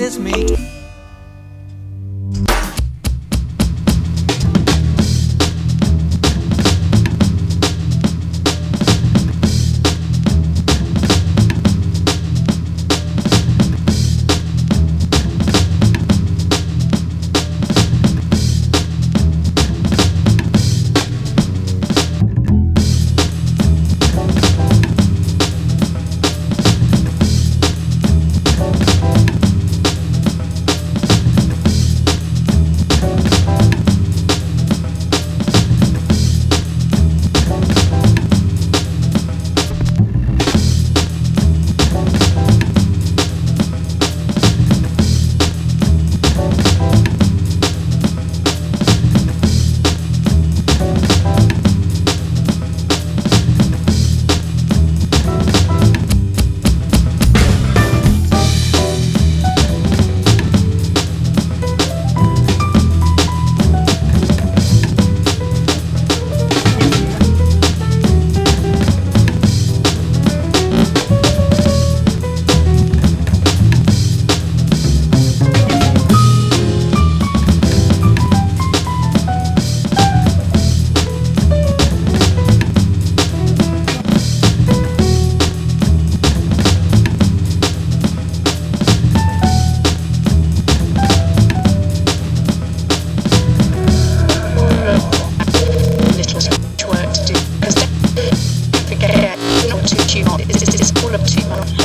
It's me. full of chemo.